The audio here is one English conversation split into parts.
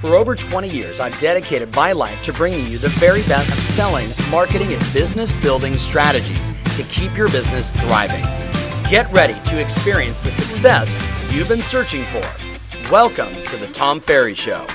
For over 20 years, I've dedicated my life to bringing you the very best selling, marketing, and business building strategies to keep your business thriving. Get ready to experience the success you've been searching for. Welcome to the Tom Ferry Show.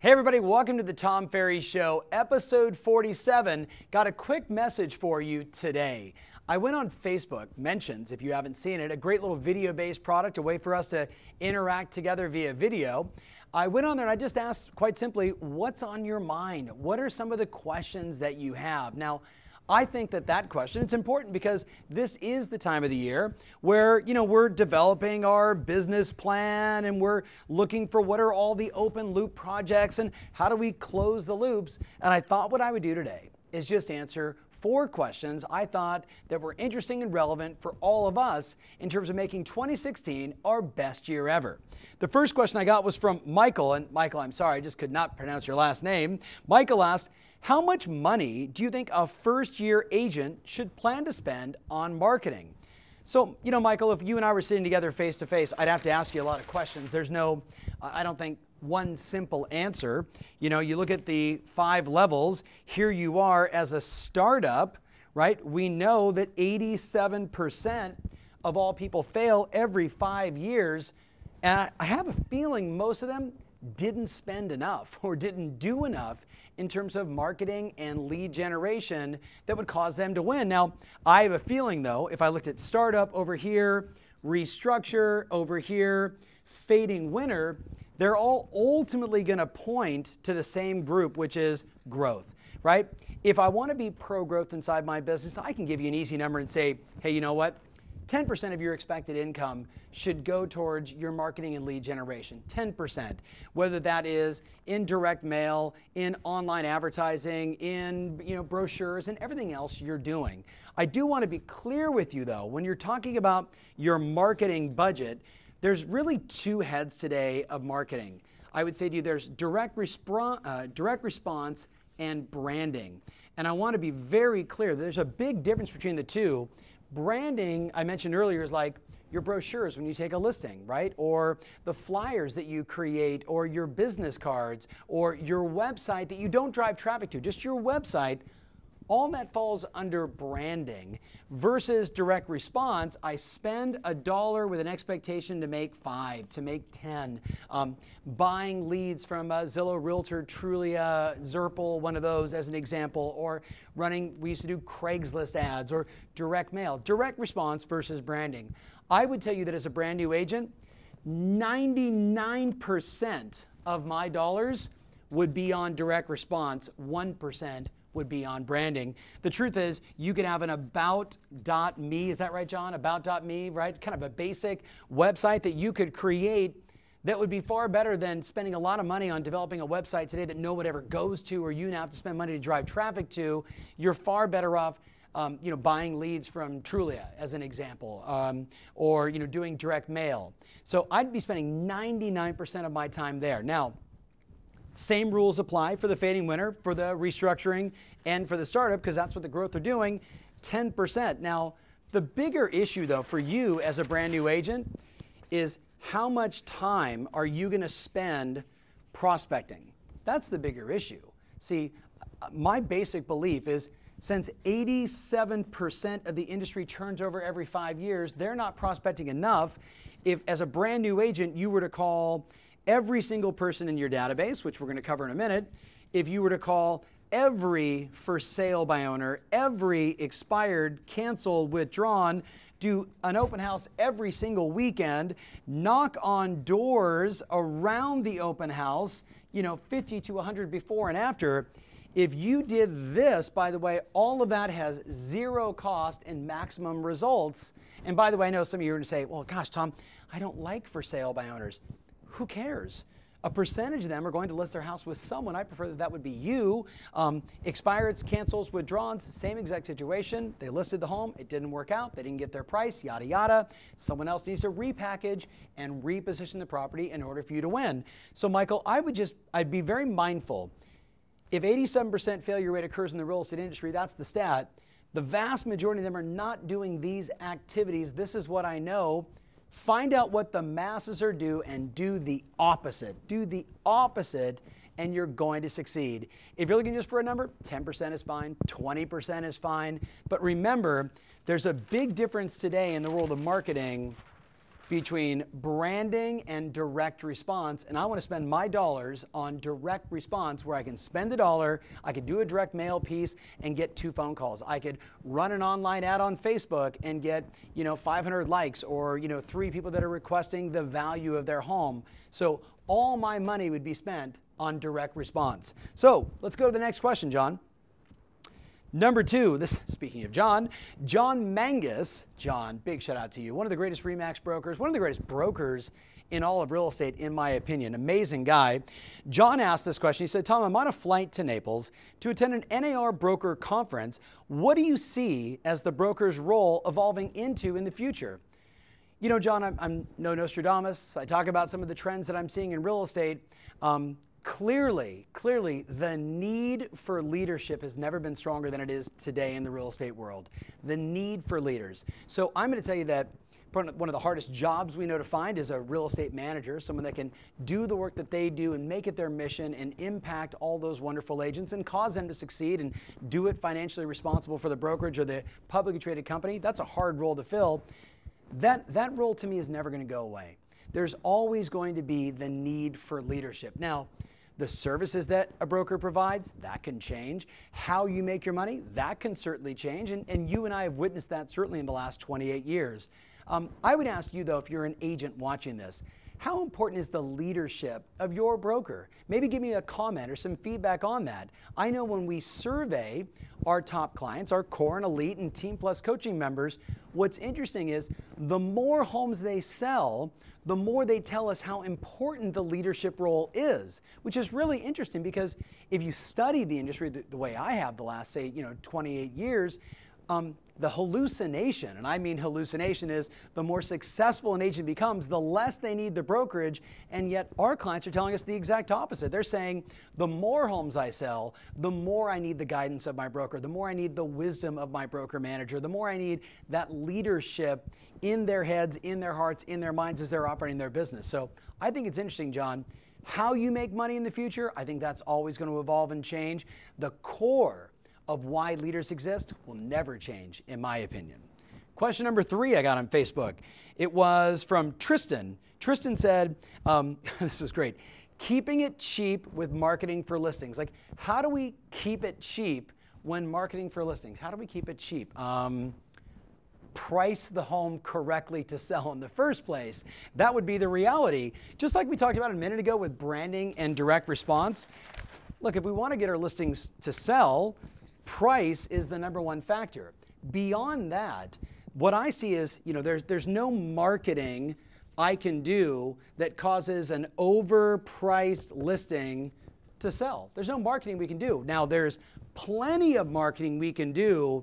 Hey, everybody, welcome to the Tom Ferry Show, episode 47. Got a quick message for you today. I went on Facebook, mentions, if you haven't seen it, a great little video based product, a way for us to interact together via video. I went on there and I just asked quite simply, what's on your mind? What are some of the questions that you have? Now, I think that that question it's important because this is the time of the year where you know we're developing our business plan and we're looking for what are all the open loop projects and how do we close the loops and I thought what I would do today is just answer four questions I thought that were interesting and relevant for all of us in terms of making 2016 our best year ever. The first question I got was from Michael, and Michael, I'm sorry, I just could not pronounce your last name. Michael asked, How much money do you think a first year agent should plan to spend on marketing? So, you know, Michael, if you and I were sitting together face to face, I'd have to ask you a lot of questions. There's no, I don't think, one simple answer. You know, you look at the five levels, here you are as a startup, right? We know that 87% of all people fail every five years. And I have a feeling most of them didn't spend enough or didn't do enough in terms of marketing and lead generation that would cause them to win. Now, I have a feeling though, if I looked at startup over here, restructure over here, fading winner, they're all ultimately going to point to the same group, which is growth, right? If I want to be pro growth inside my business, I can give you an easy number and say, hey, you know what? 10% of your expected income should go towards your marketing and lead generation. 10%. Whether that is in direct mail, in online advertising, in you know brochures and everything else you're doing. I do want to be clear with you though, when you're talking about your marketing budget, there's really two heads today of marketing. I would say to you there's direct, uh, direct response and branding. And I want to be very clear there's a big difference between the two. Branding, I mentioned earlier, is like your brochures when you take a listing, right? Or the flyers that you create, or your business cards, or your website that you don't drive traffic to, just your website all that falls under branding versus direct response. I spend a dollar with an expectation to make five, to make 10. Um, buying leads from a Zillow Realtor, Trulia, Zurple, one of those as an example, or running, we used to do Craigslist ads or direct mail. Direct response versus branding. I would tell you that as a brand new agent, 99% of my dollars would be on direct response, 1% would be on branding. The truth is, you can have an about.me, is that right, John? About.me, right? Kind of a basic website that you could create that would be far better than spending a lot of money on developing a website today that no one ever goes to or you now have to spend money to drive traffic to. You're far better off um, you know, buying leads from Trulia, as an example, um, or you know, doing direct mail. So I'd be spending 99% of my time there. Now, same rules apply for the fading winner, for the restructuring, and for the startup, because that's what the growth are doing 10%. Now, the bigger issue, though, for you as a brand new agent is how much time are you going to spend prospecting? That's the bigger issue. See, my basic belief is since 87% of the industry turns over every five years, they're not prospecting enough. If, as a brand new agent, you were to call every single person in your database, which we're going to cover in a minute, if you were to call every for sale by owner, every expired, canceled, withdrawn, do an open house every single weekend, knock on doors around the open house, you know, 50 to 100 before and after. If you did this, by the way, all of that has zero cost and maximum results. And by the way, I know some of you are going to say, well, gosh, Tom, I don't like for sale by owners who cares? A percentage of them are going to list their house with someone. I prefer that that would be you. Um, expireds, cancels, withdrawals, same exact situation. They listed the home, it didn't work out, they didn't get their price, yada yada. Someone else needs to repackage and reposition the property in order for you to win. So, Michael, I would just, I'd be very mindful. If 87% failure rate occurs in the real estate industry, that's the stat. The vast majority of them are not doing these activities. This is what I know Find out what the masses are doing and do the opposite. Do the opposite and you're going to succeed. If you're looking just for a number, 10% is fine, 20% is fine. But remember, there's a big difference today in the world of marketing between branding and direct response. And I want to spend my dollars on direct response where I can spend a dollar, I could do a direct mail piece and get two phone calls. I could run an online ad on Facebook and get, you know, 500 likes or, you know, three people that are requesting the value of their home. So all my money would be spent on direct response. So let's go to the next question, John. Number two, this speaking of John, John Mangus. John, big shout out to you. One of the greatest Remax brokers, one of the greatest brokers in all of real estate, in my opinion. Amazing guy. John asked this question. He said, Tom, I'm on a flight to Naples to attend an NAR broker conference. What do you see as the broker's role evolving into in the future? You know, John, I'm, I'm no Nostradamus. I talk about some of the trends that I'm seeing in real estate. Um, clearly, clearly, the need for leadership has never been stronger than it is today in the real estate world. The need for leaders. So I'm going to tell you that one of the hardest jobs we know to find is a real estate manager, someone that can do the work that they do and make it their mission and impact all those wonderful agents and cause them to succeed and do it financially responsible for the brokerage or the publicly traded company. That's a hard role to fill. That, that role to me is never going to go away. There's always going to be the need for leadership. Now, the services that a broker provides, that can change. How you make your money, that can certainly change. And, and you and I have witnessed that certainly in the last 28 years. Um, I would ask you, though, if you're an agent watching this, how important is the leadership of your broker? Maybe give me a comment or some feedback on that. I know when we survey our top clients, our core and elite and Team Plus coaching members, what's interesting is the more homes they sell, the more they tell us how important the leadership role is, which is really interesting because if you study the industry the, the way I have the last, say, you know, 28 years, um, the hallucination, and I mean hallucination, is the more successful an agent becomes, the less they need the brokerage. And yet, our clients are telling us the exact opposite. They're saying, the more homes I sell, the more I need the guidance of my broker, the more I need the wisdom of my broker manager, the more I need that leadership in their heads, in their hearts, in their minds as they're operating their business. So I think it's interesting, John. How you make money in the future, I think that's always going to evolve and change. The core of why leaders exist will never change, in my opinion. Question number three I got on Facebook. It was from Tristan. Tristan said, um, this was great, keeping it cheap with marketing for listings. Like, how do we keep it cheap when marketing for listings? How do we keep it cheap? Um, price the home correctly to sell in the first place. That would be the reality. Just like we talked about a minute ago with branding and direct response. Look, if we want to get our listings to sell, price is the number one factor. Beyond that, what I see is, you know, there's, there's no marketing I can do that causes an overpriced listing to sell. There's no marketing we can do. Now, there's plenty of marketing we can do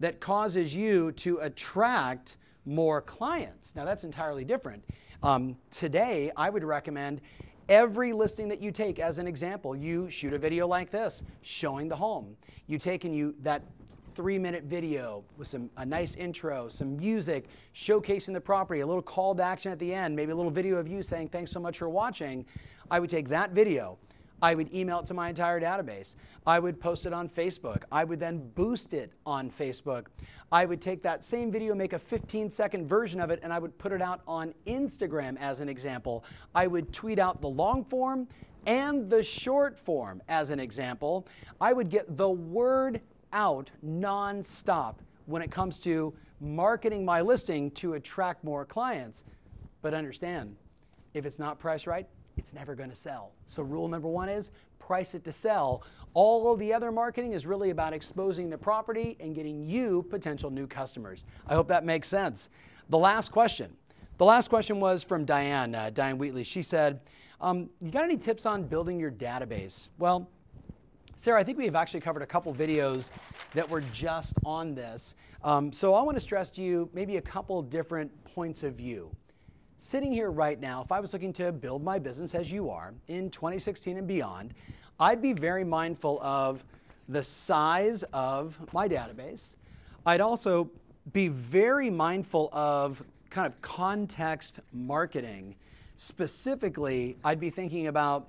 that causes you to attract more clients. Now, that's entirely different. Um, today, I would recommend Every listing that you take, as an example, you shoot a video like this showing the home. You take and you that three minute video with some a nice intro, some music, showcasing the property, a little call to action at the end, maybe a little video of you saying thanks so much for watching. I would take that video I would email it to my entire database. I would post it on Facebook. I would then boost it on Facebook. I would take that same video, make a 15 second version of it, and I would put it out on Instagram as an example. I would tweet out the long form and the short form as an example. I would get the word out nonstop when it comes to marketing my listing to attract more clients. But understand, if it's not priced right, it's never going to sell. So, rule number one is price it to sell. All of the other marketing is really about exposing the property and getting you potential new customers. I hope that makes sense. The last question. The last question was from Diane, uh, Diane Wheatley. She said, um, You got any tips on building your database? Well, Sarah, I think we've actually covered a couple videos that were just on this. Um, so I want to stress to you maybe a couple different points of view sitting here right now, if I was looking to build my business as you are in 2016 and beyond, I'd be very mindful of the size of my database. I'd also be very mindful of kind of context marketing, specifically, I'd be thinking about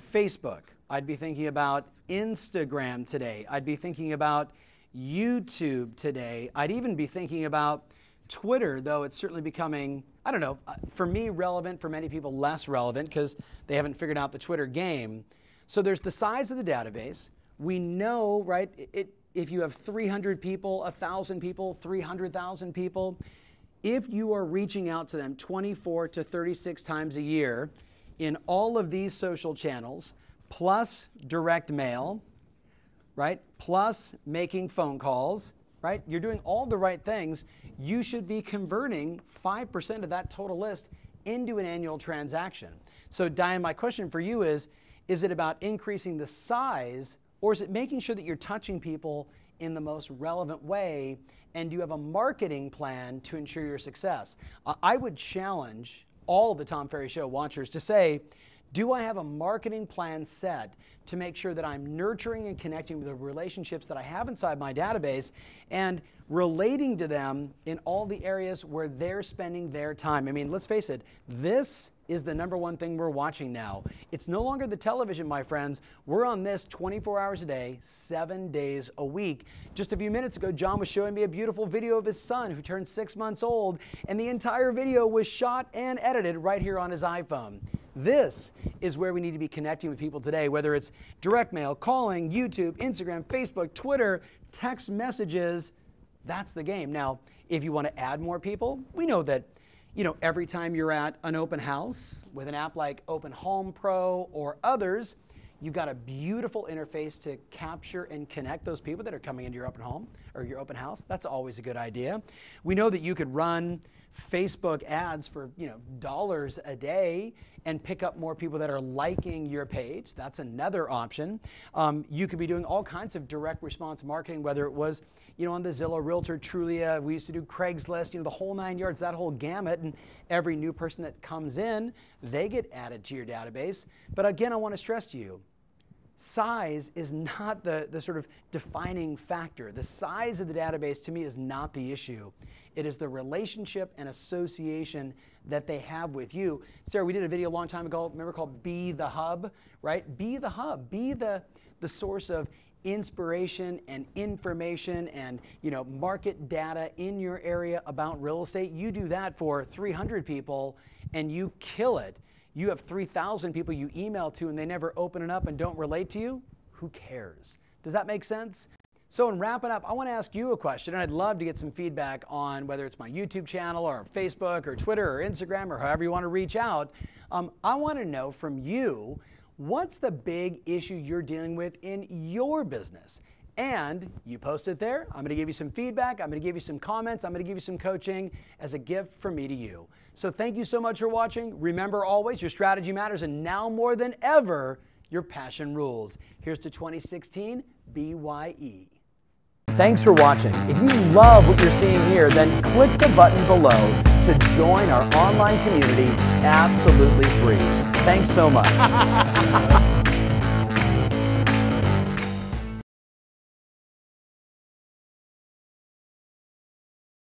Facebook. I'd be thinking about Instagram today. I'd be thinking about YouTube today. I'd even be thinking about Twitter, though it's certainly becoming, I don't know, uh, for me relevant, for many people less relevant because they haven't figured out the Twitter game. So there's the size of the database. We know, right, it, if you have 300 people, 1,000 people, 300,000 people, if you are reaching out to them 24 to 36 times a year in all of these social channels, plus direct mail, right, plus making phone calls, right, you're doing all the right things, you should be converting 5% of that total list into an annual transaction. So, Diane, my question for you is is it about increasing the size or is it making sure that you're touching people in the most relevant way and do you have a marketing plan to ensure your success? I would challenge all the Tom Ferry Show watchers to say, do I have a marketing plan set to make sure that I'm nurturing and connecting with the relationships that I have inside my database and relating to them in all the areas where they're spending their time? I mean, let's face it, this is the number one thing we're watching now. It's no longer the television, my friends. We're on this 24 hours a day, seven days a week. Just a few minutes ago, John was showing me a beautiful video of his son who turned six months old, and the entire video was shot and edited right here on his iPhone. This is where we need to be connecting with people today, whether it's direct mail, calling, YouTube, Instagram, Facebook, Twitter, text messages. That's the game. Now, if you want to add more people, we know that you know, every time you're at an open house with an app like Open Home Pro or others, you've got a beautiful interface to capture and connect those people that are coming into your open home or your open house. That's always a good idea. We know that you could run Facebook ads for you know dollars a day and pick up more people that are liking your page. That's another option. Um, you could be doing all kinds of direct response marketing, whether it was you know on the Zillow, Realtor, Trulia. We used to do Craigslist. You know the whole nine yards, that whole gamut. And every new person that comes in, they get added to your database. But again, I want to stress to you size is not the, the sort of defining factor. The size of the database to me is not the issue. It is the relationship and association that they have with you. Sarah, we did a video a long time ago, remember called Be the Hub, right? Be the hub, be the, the source of inspiration and information and you know market data in your area about real estate you do that for 300 people and you kill it you have 3,000 people you email to and they never open it up and don't relate to you, who cares? Does that make sense? So, in wrapping up, I want to ask you a question, and I'd love to get some feedback on whether it's my YouTube channel or Facebook or Twitter or Instagram or however you want to reach out. Um, I want to know from you what's the big issue you're dealing with in your business? And you post it there. I'm going to give you some feedback. I'm going to give you some comments. I'm going to give you some coaching as a gift from me to you. So thank you so much for watching. Remember always, your strategy matters, and now more than ever, your passion rules. Here's to 2016 BYE. Thanks for watching. If you love what you're seeing here, then click the button below to join our online community absolutely free. Thanks so much.